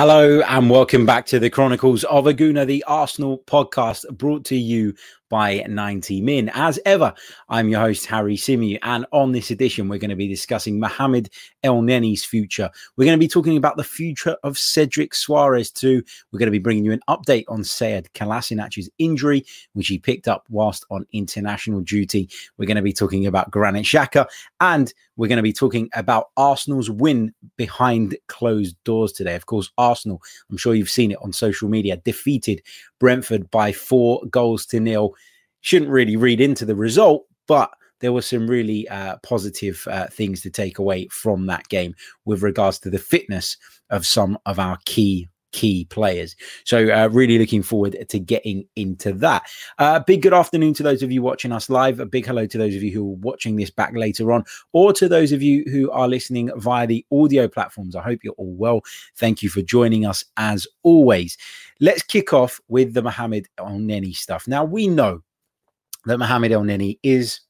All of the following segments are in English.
Hello and welcome back to the Chronicles of a Gooner, the Arsenal podcast brought to you by 90 Min. As ever, I'm your host, Harry Symeou, and on this edition, we're going to be discussing Mohamed Elneny's future. We're going to be talking about the future of Cedric Soares, too. We're going to be bringing you an update on Sead Kolasinac's injury, which he picked up whilst on international duty. We're going to be talking about Granit Xhaka, and we're going to be talking about Arsenal's win behind closed doors today. Of course, Arsenal, I'm sure you've seen it on social media, defeated Brentford by four goals to nil. Shouldn't really read into the result, but there were some really uh, positive uh, things to take away from that game with regards to the fitness of some of our key key players. So, uh, really looking forward to getting into that. Uh, big good afternoon to those of you watching us live. A big hello to those of you who are watching this back later on, or to those of you who are listening via the audio platforms. I hope you're all well. Thank you for joining us as always. Let's kick off with the Mohamed Elneny stuff. Now, we know that Mohamed Elneny is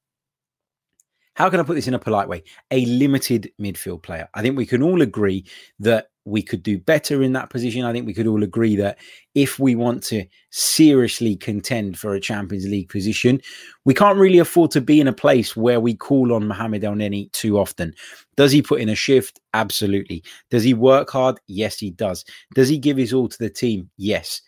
how can I put this in a polite way? A limited midfield player. I think we can all agree that we could do better in that position. I think we could all agree that if we want to seriously contend for a Champions League position, we can't really afford to be in a place where we call on Mohamed Elneny too often. Does he put in a shift? Absolutely. Does he work hard? Yes, he does. Does he give his all to the team? Yes.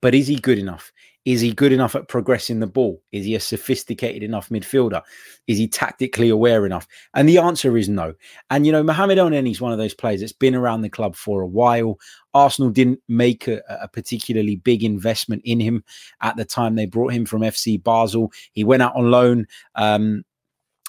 But is he good enough? Is he good enough at progressing the ball? Is he a sophisticated enough midfielder? Is he tactically aware enough? And the answer is no. And, you know, Mohamed Elneny is one of those players that's been around the club for a while. Arsenal didn't make a, a, particularly big investment in him at the time they brought him from FC Basel. He went out on loan. Um,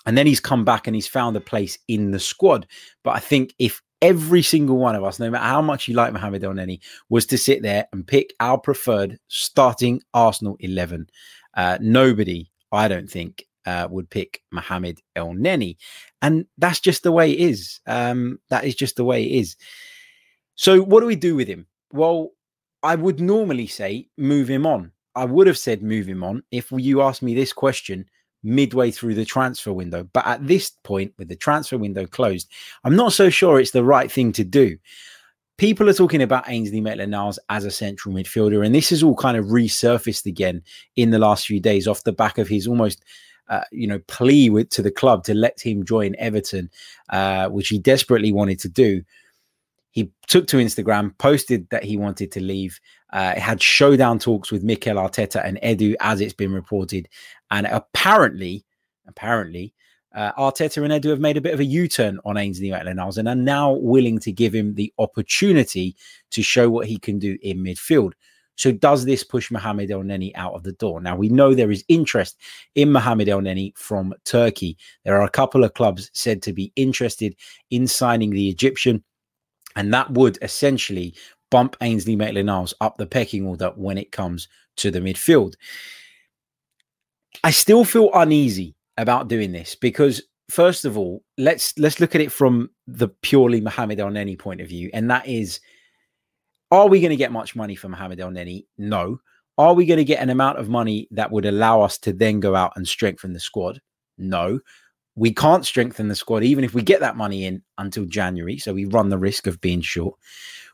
and then he's come back and he's found a place in the squad. But I think if every single one of us, no matter how much you like Mohamed Elneny, was to sit there and pick our preferred starting Arsenal 11. Uh, nobody, I don't think, uh, would pick Mohamed Elneny. And that's just the way it is. Um, that is just the way it is. So, what do we do with him? Well, I would normally say move him on. I would have said move him on if you asked me this question midway through the transfer window. But at this point, with the transfer window closed, I'm not so sure it's the right thing to do. People are talking about Ainsley Maitland-Niles as a central midfielder, and this has all kind of resurfaced again in the last few days off the back of his almost uh, you know, plea with to the club to let him join Everton, uh, which he desperately wanted to do. He took to Instagram, posted that he wanted to leave. Uh, had showdown talks with Mikel Arteta and Edu, as it's been reported, and apparently, apparently, uh, Arteta and Edu have made a bit of a U-turn on Ainsley Maitland-Niles and are now willing to give him the opportunity to show what he can do in midfield. So does this push Mohamed El Elneny out of the door? Now we know there is interest in Mohamed El Elneny from Turkey. There are a couple of clubs said to be interested in signing the Egyptian, and that would essentially bump Ainsley Maitland-Niles up the pecking order when it comes to the midfield. I still feel uneasy about doing this because first of all, let's let's look at it from the purely Mohamed Elneny point of view, and that is, are we going to get much money for Mohamed Elneny? No. Are we going to get an amount of money that would allow us to then go out and strengthen the squad? No. We can't strengthen the squad even if we get that money in until January, so we run the risk of being short.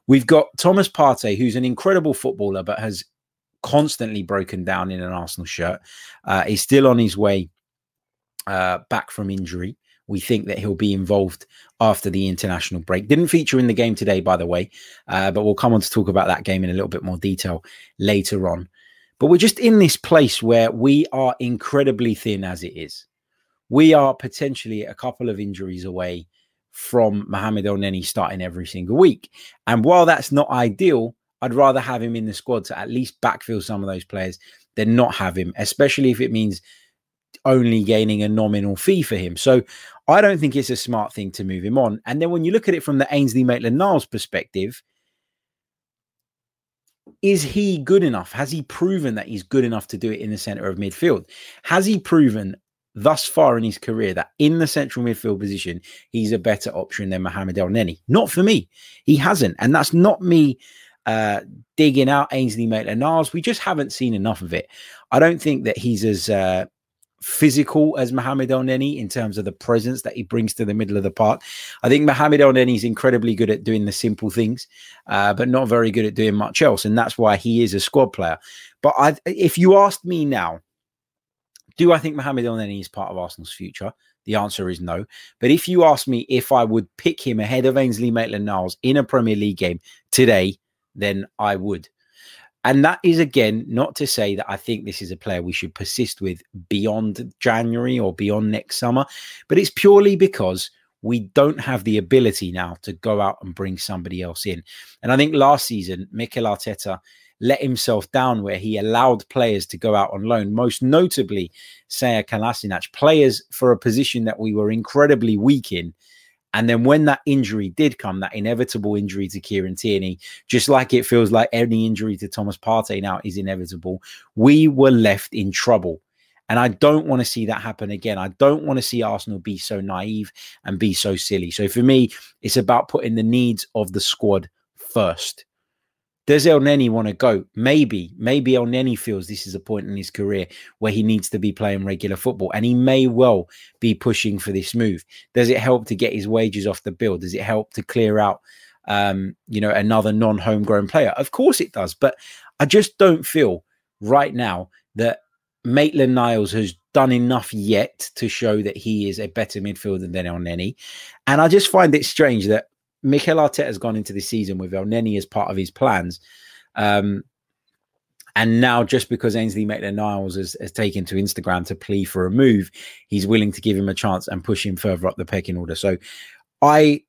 We've got Thomas Partey, who's an incredible footballer, but has constantly broken down in an Arsenal shirt. Uh, he's still on his way uh, back from injury. We think that he'll be involved after the international break. Didn't feature in the game today, by the way, uh, but we'll come on to talk about that game in a little bit more detail later on. But we're just in this place where we are incredibly thin as it is. We are potentially a couple of injuries away from Mohamed Elneny starting every single week. And while that's not ideal, I'd rather have him in the squad to at least backfill some of those players than not have him, especially if it means only gaining a nominal fee for him. So I don't think it's a smart thing to move him on. And then when you look at it from the Ainsley Maitland Niles perspective, is he good enough? Has he proven that he's good enough to do it in the center of midfield? Has he proven thus far in his career that in the central midfield position, he's a better option than Mohamed Elneny? Not for me. He hasn't. And that's not me uh, digging out Ainsley Maitland Niles. We just haven't seen enough of it. I don't think that he's as uh, physical as Mohamed Elneny in terms of the presence that he brings to the middle of the park. I think Mohamed Elneny is incredibly good at doing the simple things, uh, but not very good at doing much else. And that's why he is a squad player. But I, if you asked me now, do I think Mohamed Elneny is part of Arsenal's future? The answer is no. But if you ask me if I would pick him ahead of Ainsley Maitland Niles in a Premier League game today, then I would. And that is again not to say that I think this is a player we should persist with beyond January or beyond next summer, but it's purely because we don't have the ability now to go out and bring somebody else in. And I think last season, Mikel Arteta let himself down where he allowed players to go out on loan, most notably Sead Kolasinac, players for a position that we were incredibly weak in and then when that injury did come, that inevitable injury to Kieran Tierney, just like it feels like any injury to Thomas Partey now is inevitable, we were left in trouble. And I don't want to see that happen again. I don't want to see Arsenal be so naive and be so silly. So for me, it's about putting the needs of the squad first. Does El Elneny want to go? Maybe. Maybe El Elneny feels this is a point in his career where he needs to be playing regular football and he may well be pushing for this move. Does it help to get his wages off the bill? Does it help to clear out, um, you know, another non homegrown player? Of course it does. But I just don't feel right now that Maitland Niles has done enough yet to show that he is a better midfielder than El Elneny. And I just find it strange that Mikel Arteta has gone into the season with El Elneny as part of his plans. Um, and now, just because Ainsley Maitland Niles has, has, taken to Instagram to plea for a move, he's willing to give him a chance and push him further up the pecking order. So I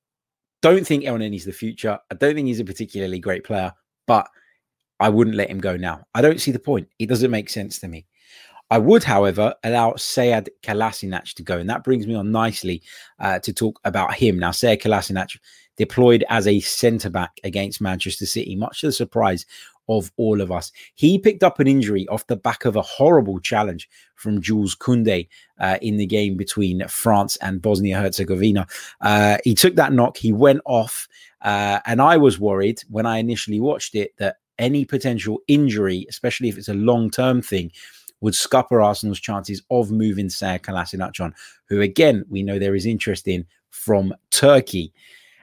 don't think Elneny's the future. I don't think he's a particularly great player, but I wouldn't let him go now. I don't see the point. It doesn't make sense to me. I would, however, allow Sead Kolasinac to go. And that brings me on nicely uh, to talk about him. Now, Sead Kolasinac deployed as a centre back against Manchester City, much to the surprise of all of us. He picked up an injury off the back of a horrible challenge from Jules Koundé uh, in the game between France and Bosnia Herzegovina. Uh, he took that knock, he went off, uh, and I was worried when I initially watched it that any potential injury, especially if it's a long term thing, would scupper Arsenal's chances of moving Sead Kolasinac on, who again we know there is interest in from Turkey.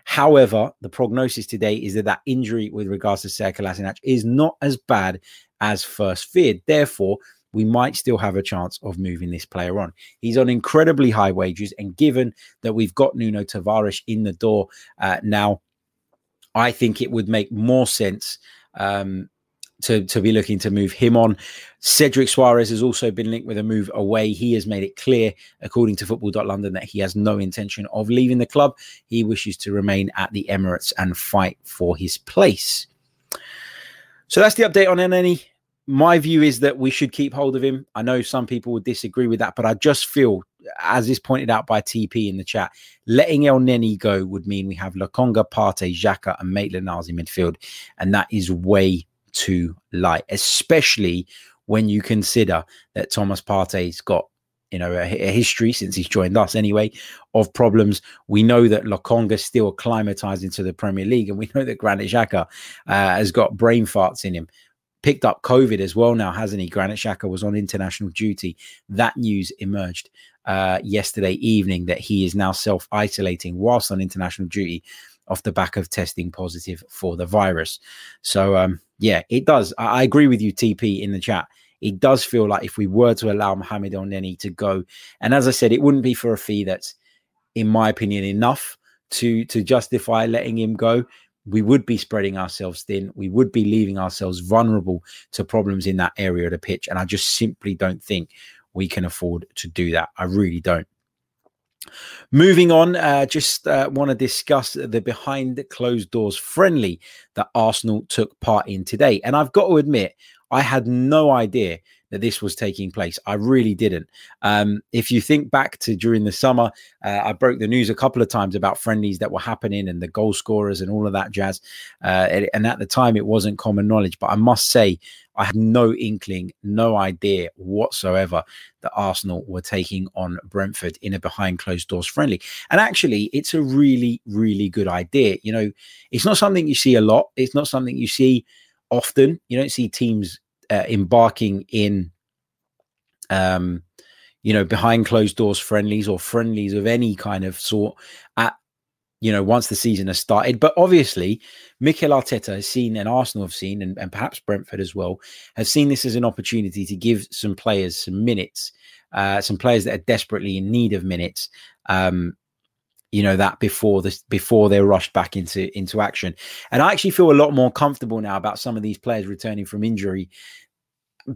However, the prognosis today is that that injury with regards to Sead Kolasinac is not as bad as first feared. Therefore, we might still have a chance of moving this player on. He's on incredibly high wages, and given that we've got Nuno Tavares in the door uh, now, I think it would make more sense um, to, to be looking to move him on. Cedric Soares has also been linked with a move away. He has made it clear, according to Football.London, that he has no intention of leaving the club. He wishes to remain at the Emirates and fight for his place. So that's the update on Elneny. My view is that we should keep hold of him. I know some people would disagree with that, but I just feel, as is pointed out by TP in the chat, letting Elneny go would mean we have Lokonga, Partey, Xhaka, and Maitland Niles in midfield. And that is way too light, especially when you consider that Thomas Partey's got you know a, a, history since he's joined us anyway of problems. We know that Lokonga still acclimatized into the Premier League, and we know that Granit Xhaka uh, has got brain farts in him. Picked up COVID as well now, hasn't he? Granit Xhaka was on international duty. That news emerged uh, yesterday evening that he is now self isolating whilst on international duty off the back of testing positive for the virus. So, um, yeah, it does. I, I, agree with you, TP, in the chat. It does feel like if we were to allow Mohamed Elneny to go, and as I said, it wouldn't be for a fee that's, in my opinion, enough to to justify letting him go. We would be spreading ourselves thin. We would be leaving ourselves vulnerable to problems in that area of the pitch, and I just simply don't think we can afford to do that. I really don't. Moving on, uh, just uh, want to discuss the behind closed doors friendly that Arsenal took part in today. And I've got to admit, I had no idea that this was taking place. I really didn't. Um, if you think back to during the summer, uh, I broke the news a couple of times about friendlies that were happening and the goal scorers and all of that jazz. Uh, and at the time, it wasn't common knowledge. But I must say, I had no inkling, no idea whatsoever that Arsenal were taking on Brentford in a behind closed doors friendly. And actually, it's a really, really good idea. You know, it's not something you see a lot, it's not something you see often. You don't see teams uh, embarking in um you know behind closed doors friendlies or friendlies of any kind of sort at you know once the season has started. But obviously Mikel Arteta has seen and Arsenal have seen and, and perhaps Brentford as well has seen this as an opportunity to give some players some minutes uh, some players that are desperately in need of minutes um, you know that before this before they're rushed back into into action. And i actually feel a lot more comfortable now about some of these players returning from injury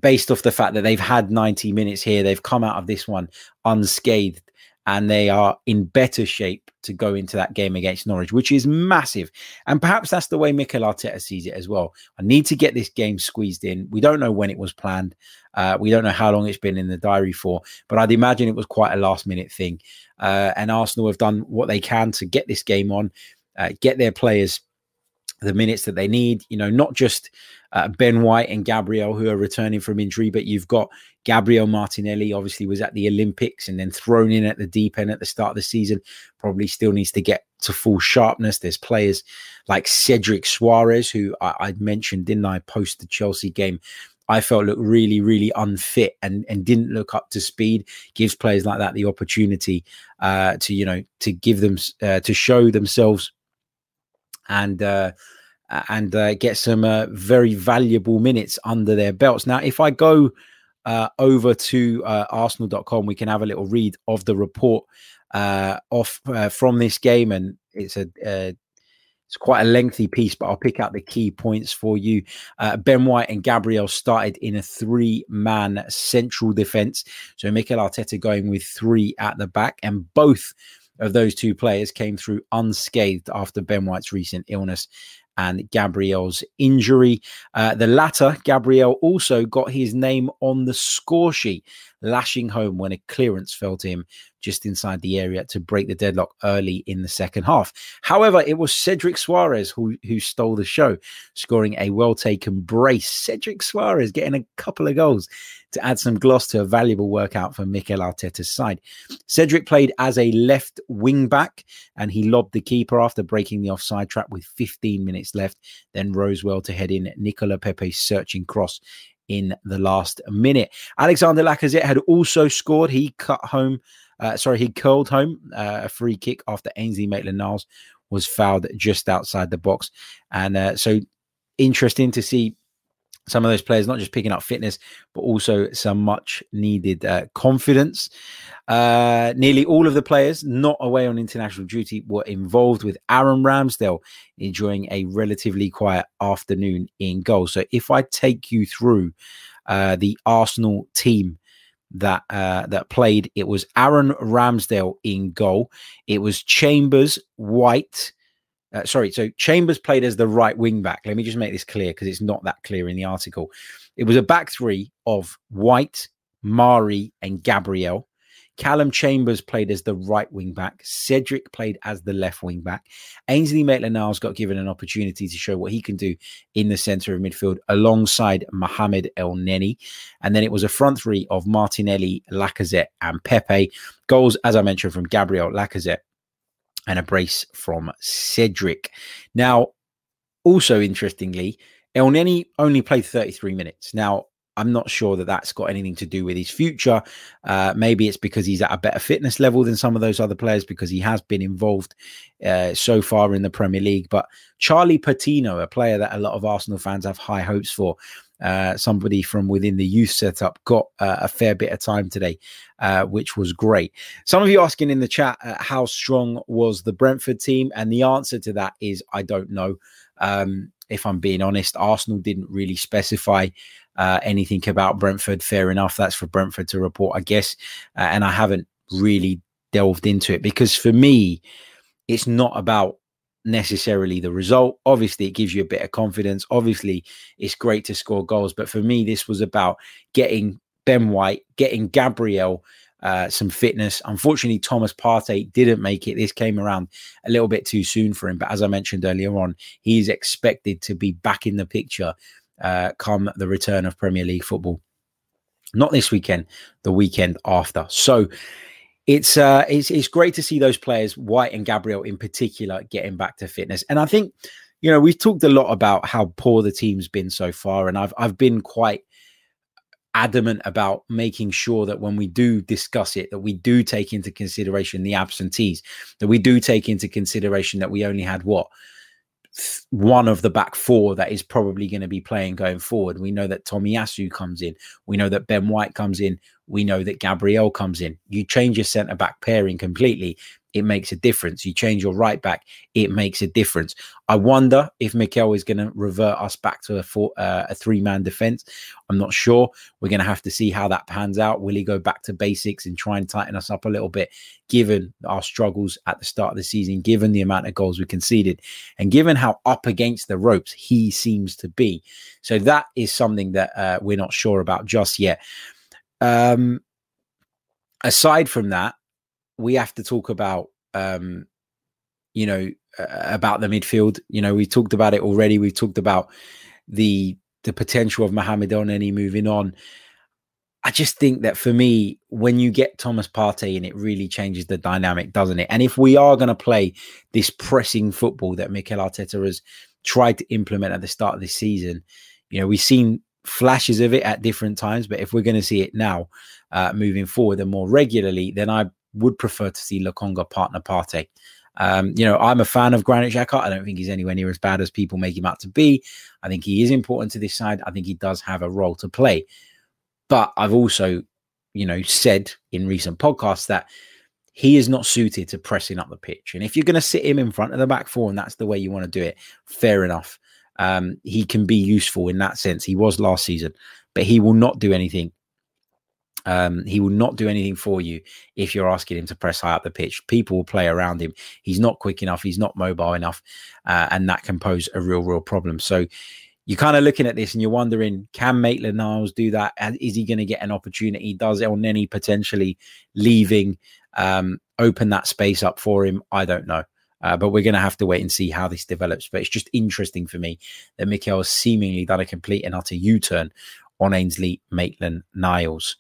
based off the fact that they've had 90 minutes here they've come out of this one unscathed and they are in better shape to go into that game against Norwich, which is massive. And perhaps that's the way Mikel Arteta sees it as well. I need to get this game squeezed in. We don't know when it was planned. Uh, we don't know how long it's been in the diary for, but I'd imagine it was quite a last minute thing. Uh, and Arsenal have done what they can to get this game on, uh, get their players the minutes that they need. You know, not just uh, Ben White and Gabriel who are returning from injury, but you've got Gabriel Martinelli. Obviously, was at the Olympics and then thrown in at the deep end at the start of the season. Probably still needs to get to full sharpness. There's players like Cedric Soares, who I, I mentioned, didn't I, post the Chelsea game. I felt looked really, really unfit and and didn't look up to speed. Gives players like that the opportunity uh, to you know to give them uh, to show themselves and uh, and uh, get some uh, very valuable minutes under their belts. Now, if I go uh, over to uh, Arsenal.com, we can have a little read of the report uh, off uh, from this game, and it's a it's quite a lengthy piece, but I'll pick out the key points for you. Uh, ben White and Gabriel started in a three man central defense. So Mikel Arteta going with three at the back, and both of those two players came through unscathed after Ben White's recent illness and Gabriel's injury. Uh, the latter, Gabriel, also got his name on the score sheet, lashing home when a clearance fell to him just inside the area to break the deadlock early in the second half. However, it was Cedric Soares who, who stole the show, scoring a well taken brace. Cedric Soares getting a couple of goals to add some gloss to a valuable workout for Mikel Arteta's side. Cedric played as a left wing back and he lobbed the keeper after breaking the offside trap with 15 minutes left. Then rose well to head in Nicola Pepe's searching cross in the last minute. Alexander Lacazette had also scored. He cut home, uh, sorry, he curled home uh, a free kick after Ainsley Maitland Niles was fouled just outside the box. And uh, so interesting to see some of those players not just picking up fitness, but also some much needed uh, confidence. Uh, nearly all of the players not away on international duty were involved with Aaron Ramsdale enjoying a relatively quiet afternoon in goal. So if I take you through uh, the Arsenal team that uh, that played, it was Aaron Ramsdale in goal. It was Chambers, White, uh, sorry, so Chambers played as the right wing back. Let me just make this clear because it's not that clear in the article. It was a back three of White, Mari, and Gabriel. Callum Chambers played as the right wing back. Cedric played as the left wing back. Ainsley Maitland Niles got given an opportunity to show what he can do in the centre of midfield alongside Mohamed Elneny. And then it was a front three of Martinelli, Lacazette, and Pepe. Goals, as I mentioned, from Gabriel Lacazette and a brace from Cedric. Now, also interestingly, Elneny only played 33 minutes. Now, I'm not sure that that's got anything to do with his future. Uh, maybe it's because he's at a better fitness level than some of those other players because he has been involved uh, so far in the Premier League. But Charlie Patino, a player that a lot of Arsenal fans have high hopes for, uh, somebody from within the youth setup got uh, a fair bit of time today, uh, which was great. Some of you asking in the chat uh, how strong was the Brentford team, and the answer to that is I don't know. Um, if I'm being honest, Arsenal didn't really specify uh, anything about Brentford. Fair enough, that's for Brentford to report, I guess. and I haven't really delved into it because for me, it's not about necessarily the result. Obviously, it gives you a bit of confidence. Obviously, it's great to score goals. But for me, this was about getting Ben White, getting Gabriel uh, some fitness. Unfortunately, Thomas Partey didn't make it. This came around a little bit too soon for him. But as I mentioned earlier on, he's expected to be back in the picture uh, come the return of Premier League football. Not this weekend, the weekend after. So it's uh, it's it's great to see those players, White and Gabriel in particular, getting back to fitness. And I think, you know, we've talked a lot about how poor the team's been so far, and I've I've been quite adamant about making sure that when we do discuss it that we do take into consideration the absentees that we do take into consideration that we only had what one of the back four that is probably going to be playing going forward. We know that Tomiyasu comes in. We know that Ben White comes in. We know that Gabriel comes in. You change your centre back pairing completely it makes a difference. You change your right back, it makes a difference. I wonder if Mikel is going to revert us back to a four, uh, a three man defense. I'm not sure. We're going to have to see how that pans out. Will he go back to basics and try and tighten us up a little bit, given our struggles at the start of the season, given the amount of goals we conceded, and given how up against the ropes he seems to be? So that is something that uh, we're not sure about just yet. Um, aside from that, we have to talk about um, you know uh, about the midfield. You know, we talked about it already. We've talked about the the potential of Mohamed Elneny moving on. I just think that for me, when you get Thomas Partey in, it really changes the dynamic, doesn't it? And if we are going to play this pressing football that Mikel Arteta has tried to implement at the start of this season, you know, we've seen flashes of it at different times, but if we're going to see it now, uh, moving forward and more regularly, then I would prefer to see Lokonga partner Partey. Um, you know, I'm a fan of Granit Xhaka. I don't think he's anywhere near as bad as people make him out to be. I think he is important to this side. I think he does have a role to play. But I've also, you know, said in recent podcasts that he is not suited to pressing up the pitch. And if you're going to sit him in front of the back four and that's the way you want to do it, fair enough. Um, he can be useful in that sense. He was last season, but he will not do anything um, he will not do anything for you if you're asking him to press high up the pitch. People will play around him. He's not quick enough. He's not mobile enough, uh, and that can pose a real, real problem. So you're kind of looking at this and you're wondering, can Maitland Niles do that? Is he going to get an opportunity? Does Elneny potentially leaving um, open that space up for him? I don't know. Uh, but we're going to have to wait and see how this develops. But it's just interesting for me that Mikel has seemingly done a complete and utter U turn on Ainsley Maitland Niles.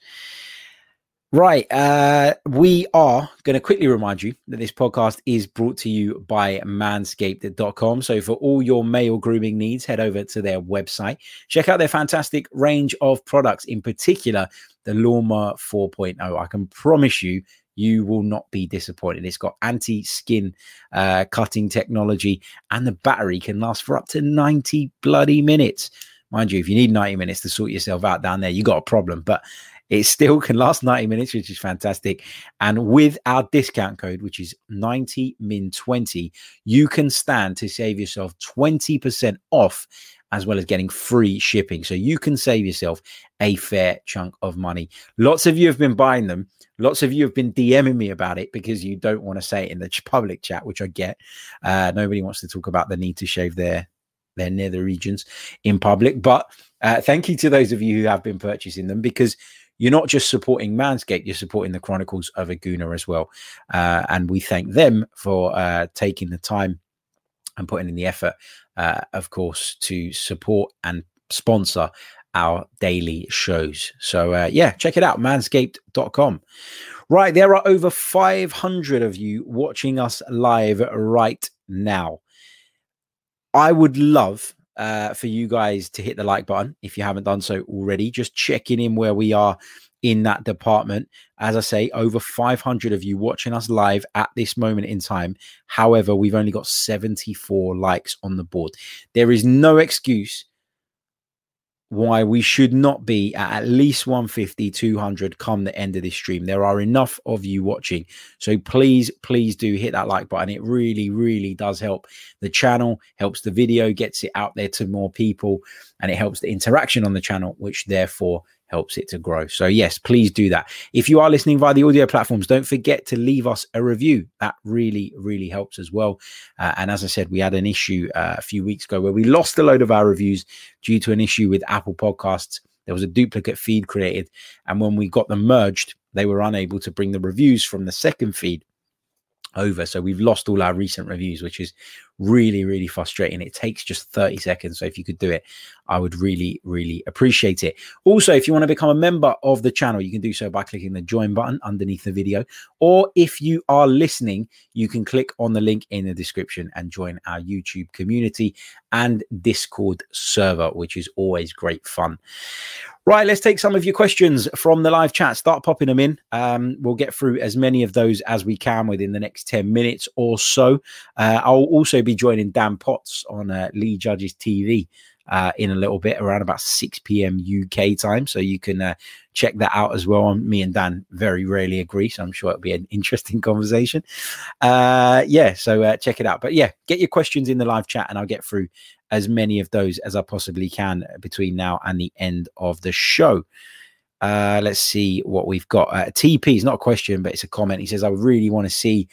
Right. Uh, we are going to quickly remind you that this podcast is brought to you by manscaped.com. So, for all your male grooming needs, head over to their website. Check out their fantastic range of products, in particular, the Lawnmower 4.0. I can promise you, you will not be disappointed. It's got anti skin uh, cutting technology, and the battery can last for up to 90 bloody minutes. Mind you, if you need 90 minutes to sort yourself out down there, you got a problem. But it still can last 90 minutes, which is fantastic. And with our discount code, which is 90min20, you can stand to save yourself 20% off as well as getting free shipping. So you can save yourself a fair chunk of money. Lots of you have been buying them. Lots of you have been DMing me about it because you don't want to say it in the public chat, which I get. Uh, nobody wants to talk about the need to shave their their nether regions in public. But uh, thank you to those of you who have been purchasing them because you're not just supporting Manscaped, you're supporting the Chronicles of a Gooner as well. Uh, and we thank them for uh, taking the time and putting in the effort, uh, of course, to support and sponsor our daily shows. So, uh, yeah, check it out, manscaped.com. Right, there are over 500 of you watching us live right now. I would love uh, for you guys to hit the like button if you haven't done so already. Just checking in where we are in that department. As I say, over 500 of you watching us live at this moment in time. However, we've only got 74 likes on the board. There is no excuse why we should not be at at least 150 200 come the end of this stream. There are enough of you watching. So please please do hit that like button. It really really does help the channel helps the video gets it out there to more people and it helps the interaction on the channel which therefore helps it to grow. So, yes, please do that. If you are listening via the audio platforms, don't forget to leave us a review. That really, really helps as well. Uh, and as I said, we had an issue uh, a few weeks ago where we lost a load of our reviews due to an issue with Apple Podcasts. There was a duplicate feed created. And when we got them merged, they were unable to bring the reviews from the second feed over. So we've lost all our recent reviews, which is really, really frustrating. It takes just 30 seconds. So if you could do it, I would really, really appreciate it. Also, if you want to become a member of the channel, you can do so by clicking the join button underneath the video. Or if you are listening, you can click on the link in the description and join our YouTube community and Discord server, which is always great fun. Right, let's take some of your questions from the live chat. Start popping them in. Um, we'll get through as many of those as we can within the next 10 minutes or so. Uh, I'll also be joining Dan Potts on uh, Lee Judges TV uh, in a little bit around about 6 p.m. UK time. So you can uh, check that out as well. Me and Dan very rarely agree, so I'm sure it'll be an interesting conversation. Uh, yeah, so uh, check it out. But yeah, get your questions in the live chat and I'll get through as many of those as I possibly can between now and the end of the show. Uh, let's see what we've got. Uh, TP is not a question, but it's a comment. He says, I really want to see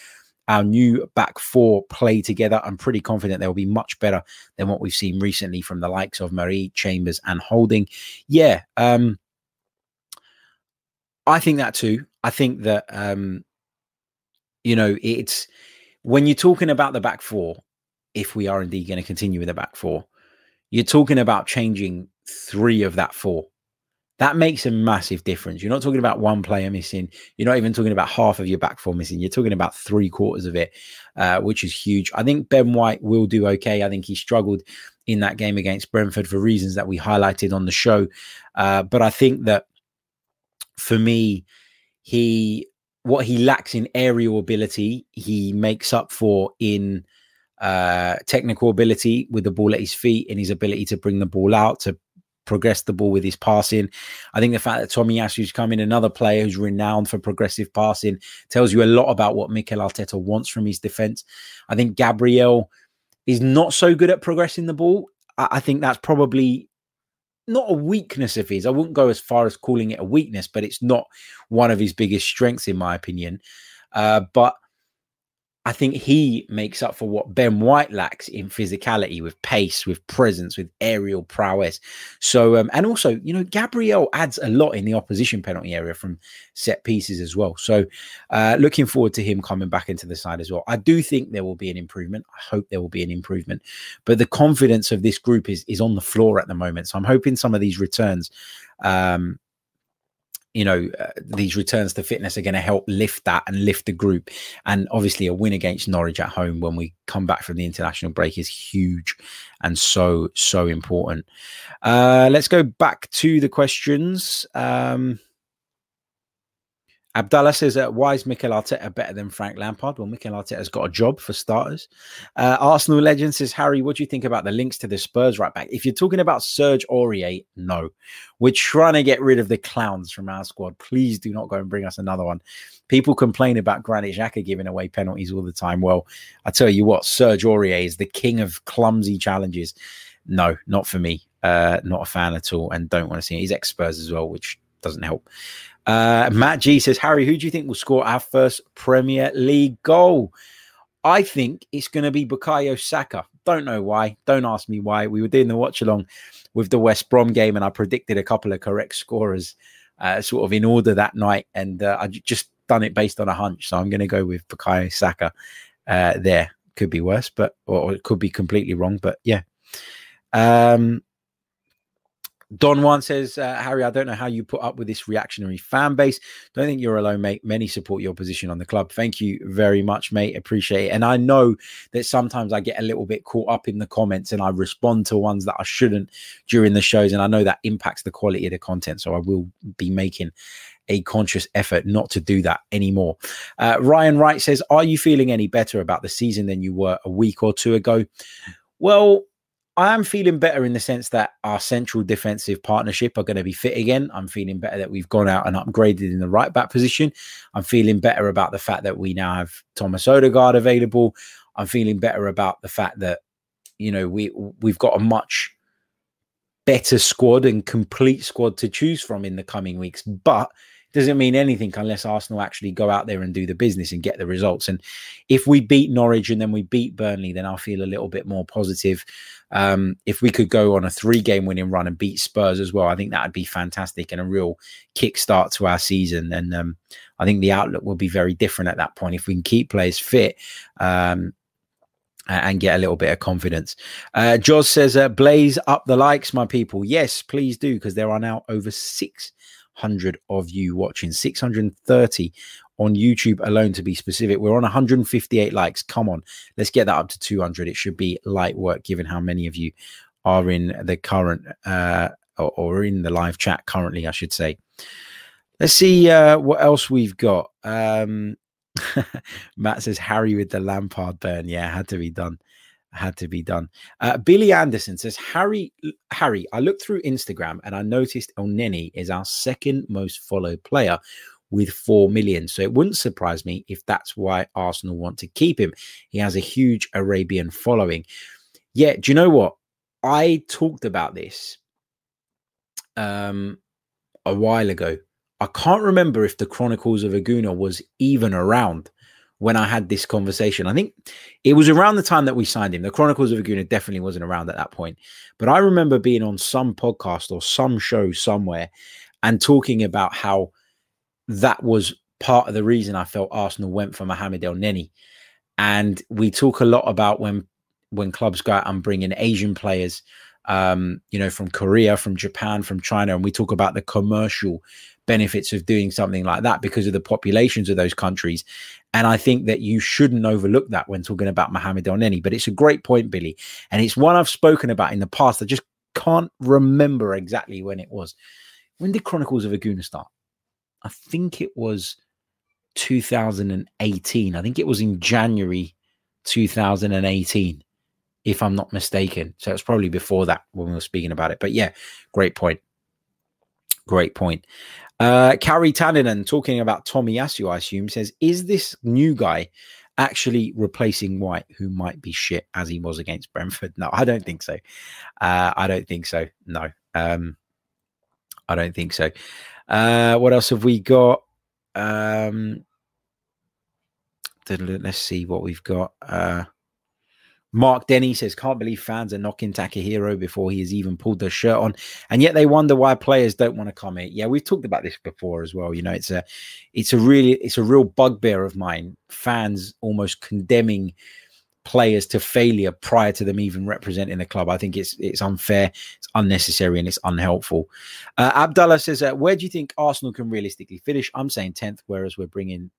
our new back four play together. I'm pretty confident they'll be much better than what we've seen recently from the likes of Mari, Chambers, and Holding. Yeah, um, I think that too. I think that, um, you know, it's when you're talking about the back four, if we are indeed going to continue with the back four, you're talking about changing three of that four. That makes a massive difference. You're not talking about one player missing. You're not even talking about half of your back four missing. You're talking about three quarters of it, uh, which is huge. I think Ben White will do okay. I think he struggled in that game against Brentford for reasons that we highlighted on the show. Uh, but I think that for me, he what he lacks in aerial ability, he makes up for in uh, technical ability with the ball at his feet and his ability to bring the ball out to progress the ball with his passing. I think the fact that Tommy Tomiyasu's come in, another player who's renowned for progressive passing, tells you a lot about what Mikel Arteta wants from his defense. I think Gabriel is not so good at progressing the ball. I, I think that's probably not a weakness of his. I wouldn't go as far as calling it a weakness, but it's not one of his biggest strengths, in my opinion. Uh, but I think he makes up for what Ben White lacks in physicality, with pace, with presence, with aerial prowess. So, um, and also, you know, Gabriel adds a lot in the opposition penalty area from set pieces as well. So, uh, looking forward to him coming back into the side as well. I do think there will be an improvement. I hope there will be an improvement, but the confidence of this group is is on the floor at the moment. So, I'm hoping some of these returns. Um, you know uh, these returns to fitness are going to help lift that and lift the group. And obviously a win against norwich at home when we come back from the international break is huge and so so important. Uh let's go back to the questions. Um Abdallah says, uh, why is Mikel Arteta better than Frank Lampard? Well, Mikel Arteta's got a job for starters. Uh, Arsenal legend says, Harry, what do you think about the links to the Spurs right back? If you're talking about Serge Aurier, no. We're trying to get rid of the clowns from our squad. Please do not go and bring us another one. People complain about Granit Xhaka giving away penalties all the time. Well, I tell you what, Serge Aurier is the king of clumsy challenges. No, not for me. Uh, not a fan at all, and don't want to see it. He's ex Spurs as well, which doesn't help. Uh, Matt G says, Harry, who do you think will score our first Premier League goal? I think it's going to be Bukayo Saka. Don't know why. Don't ask me why. We were doing the watch along with the West Brom game, and I predicted a couple of correct scorers, uh, sort of in order that night, and uh, I just done it based on a hunch. So I'm going to go with Bukayo Saka uh, there. Could be worse, but or it could be completely wrong. But yeah. Um, Don Juan says, uh, Harry, I don't know how you put up with this reactionary fan base. Don't think you're alone, mate. Many support your position on the club. Thank you very much, mate. Appreciate it. And I know that sometimes I get a little bit caught up in the comments and I respond to ones that I shouldn't during the shows. And I know that impacts the quality of the content. So I will be making a conscious effort not to do that anymore. Uh, Ryan Wright says, Are you feeling any better about the season than you were a week or two ago? Well, I am feeling better in the sense that our central defensive partnership are going to be fit again. I'm feeling better that we've gone out and upgraded in the right back position. I'm feeling better about the fact that we now have Thomas Odegaard available. I'm feeling better about the fact that you know we we've got a much better squad and complete squad to choose from in the coming weeks. But doesn't mean anything unless Arsenal actually go out there and do the business and get the results. And if we beat Norwich and then we beat Burnley, then I'll feel a little bit more positive. Um, if we could go on a three game winning run and beat Spurs as well, I think that would be fantastic and a real kickstart to our season. And um, I think the outlook will be very different at that point if we can keep players fit. Um, and get a little bit of confidence. Uh, Joz says, uh, blaze up the likes, my people. Yes, please do, because there are now over six 600 of you watching, 630 on YouTube alone to be specific. We're on 158 likes. Come on, let's get that up to 200. It should be light work given how many of you are in the current uh, or, or in the live chat currently, I should say. Let's see uh, what else we've got. Um, Matt says Harry with the Lampard burn. Yeah, had to be done had to be done. Uh, Billy Anderson says, Harry, Harry, I looked through Instagram and I noticed Elneny is our second most followed player with 4 million. So it wouldn't surprise me if that's why Arsenal want to keep him. He has a huge Arabian following. Yeah, do you know what? I talked about this um, a while ago. I can't remember if the Chronicles of a Gooner was even around when I had this conversation. I think it was around the time that we signed him. The Chronicles of a Gooner definitely wasn't around at that point. But I remember being on some podcast or some show somewhere and talking about how that was part of the reason I felt Arsenal went for Mohamed Elneny. And we talk a lot about when when clubs go out and bring in Asian players, um, you know, from Korea, from Japan, from China, and we talk about the commercial benefits of doing something like that because of the populations of those countries. And I think that you shouldn't overlook that when talking about Mohamed Elneny. But it's a great point, Billy. And it's one I've spoken about in the past. I just can't remember exactly when it was. When did Chronicles of a Gooner start? I think it was 2018. I think it was in January 2018, if I'm not mistaken. So it's probably before that when we were speaking about it. But yeah, great point. Great point. Uh, Carrie Tanninen talking about Tomiyasu, I assume, says, Is this new guy actually replacing White, who might be shit as he was against Brentford? No, I don't think so. Uh, I don't think so. No. Um, I don't think so. Uh, what else have we got? Um, let's see what we've got. Uh, Mark Denny says, can't believe fans are knocking Takahiro before he has even pulled the shirt on. And yet they wonder why players don't want to come here. Yeah, we've talked about this before as well. You know, it's a it's a really it's a real bugbear of mine. Fans almost condemning players to failure prior to them even representing the club. I think it's it's unfair, it's unnecessary, and it's unhelpful. Uh, Abdullah says, uh, "Where do you think Arsenal can realistically finish?" I'm saying tenth, whereas we're bringing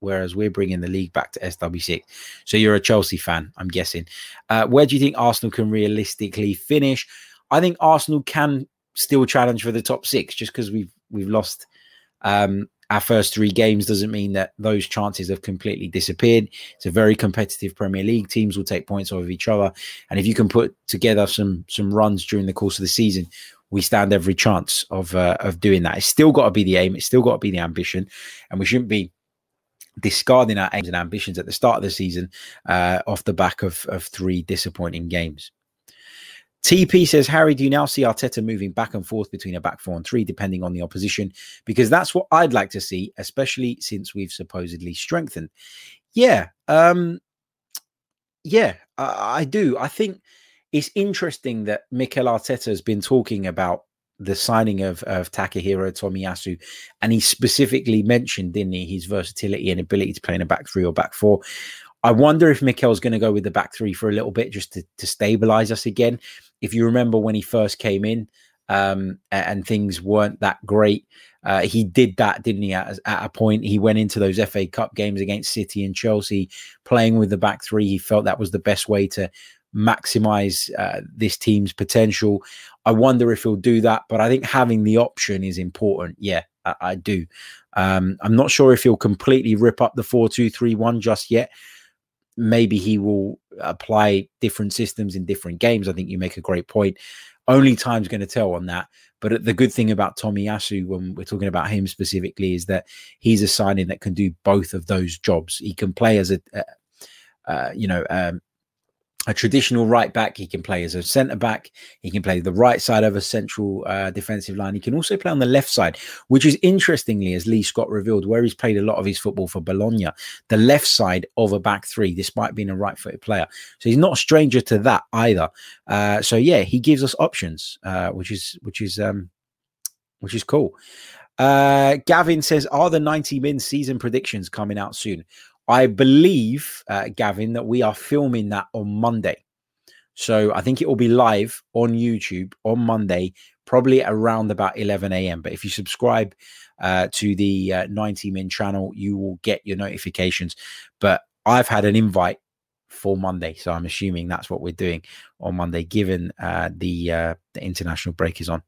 whereas we're bringing the league back to SW6. So you're a Chelsea fan, I'm guessing. Uh, where do you think Arsenal can realistically finish? I think Arsenal can still challenge for the top six, just because we've we've lost um, our first three games doesn't mean that those chances have completely disappeared. It's a very competitive Premier League. Teams will take points off of each other, and if you can put together some some runs during the course of the season, we stand every chance of uh, of doing that. It's still got to be the aim. It's still got to be the ambition, and we shouldn't be discarding our aims and ambitions at the start of the season uh, off the back of, of three disappointing games. TP says, Harry, do you now see Arteta moving back and forth between a back four and three, depending on the opposition? Because that's what I'd like to see, especially since we've supposedly strengthened. Yeah, um, yeah, I, I do. I think it's interesting that Mikel Arteta has been talking about the signing of, of Takahiro Tomiyasu, and he specifically mentioned, didn't he, his versatility and ability to play in a back three or back four. I wonder if Mikel's going to go with the back three for a little bit just to, to stabilize us again. If you remember when he first came in um, and, things weren't that great, uh, he did that, didn't he? At, at, a point, he went into those FA Cup games against City and Chelsea playing with the back three. He felt that was the best way to maximize uh, this team's potential. I wonder if he'll do that, but I think having the option is important. Yeah, I, I do. Um, I'm not sure if he'll completely rip up the four-two-three-one just yet. Maybe he will apply different systems in different games. I think you make a great point. Only time's going to tell on that. But the good thing about Tomiyasu, when we're talking about him specifically, is that he's a signing that can do both of those jobs. He can play as a, uh, uh, you know, um, a traditional right back. He can play as a centre back. He can play the right side of a central uh, defensive line. He can also play on the left side, which is interestingly, as Lee Scott revealed, where he's played a lot of his football for Bologna, the left side of a back three, despite being a right footed player. So he's not a stranger to that either. Uh, so yeah, he gives us options, uh, which is which is um, which is cool. Uh, Gavin says, "Are the 90 min season predictions coming out soon?" I believe, uh, Gavin, that we are filming that on Monday. So I think it will be live on YouTube on Monday, probably around about 11 a.m. But if you subscribe uh, to the uh, 90 Min channel, you will get your notifications. But I've had an invite for Monday, so I'm assuming that's what we're doing on Monday, given uh, the uh, the international break is on.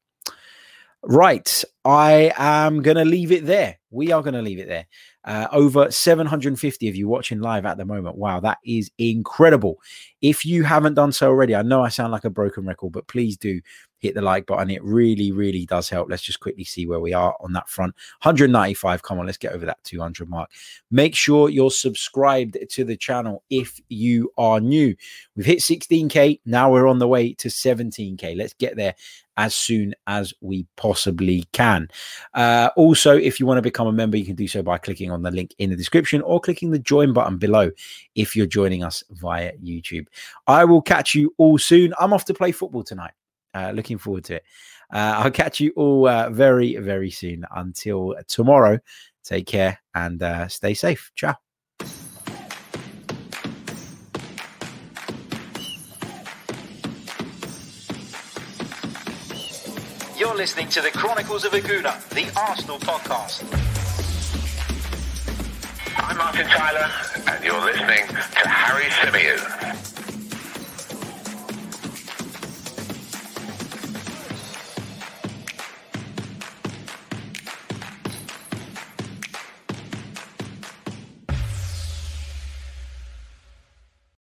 Right, I am going to leave it there. We are going to leave it there. Uh, over 750 of you watching live at the moment. Wow, that is incredible. If you haven't done so already, I know I sound like a broken record, but please do hit the like button. It really, really does help. Let's just quickly see where we are on that front. 195. Come on, let's get over that 200 mark. Make sure you're subscribed to the channel if you are new. We've hit 16K. Now we're on the way to 17K. Let's get there as soon as we possibly can. Uh, also, if you want to become a member, you can do so by clicking on the link in the description or clicking the join button below if you're joining us via YouTube. I will catch you all soon. I'm off to play football tonight. Uh, looking forward to it. Uh, I'll catch you all uh, very, very soon. Until tomorrow, take care and uh, stay safe. Ciao. You're listening to the Chronicles of a Gooner, the Arsenal podcast. I'm Martin Tyler, and you're listening to Harry Symeou.